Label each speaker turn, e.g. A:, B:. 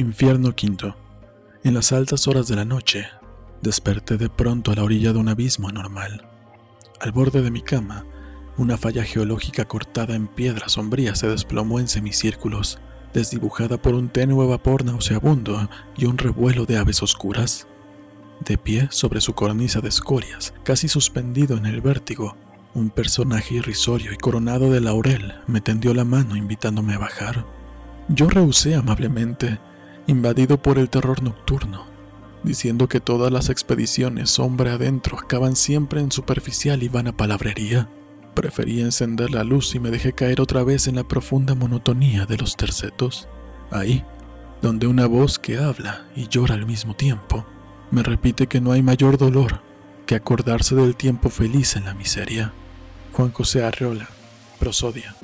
A: Infierno quinto. En las altas horas de la noche, desperté de pronto a la orilla de un abismo anormal. Al borde de mi cama, una falla geológica cortada en piedra sombría se desplomó en semicírculos, desdibujada por un tenue vapor nauseabundo y un revuelo de aves oscuras. De pie sobre su cornisa de escorias, casi suspendido en el vértigo, un personaje irrisorio y coronado de laurel me tendió la mano invitándome a bajar. Yo rehusé amablemente, invadido por el terror nocturno, diciendo que todas las expediciones hombre adentro acaban siempre en superficial y vana palabrería. Preferí encender la luz y me dejé caer otra vez en la profunda monotonía de los tercetos. Ahí, donde una voz que habla y llora al mismo tiempo, me repite que no hay mayor dolor que acordarse del tiempo feliz en la miseria. Juan José Arreola, Prosodia.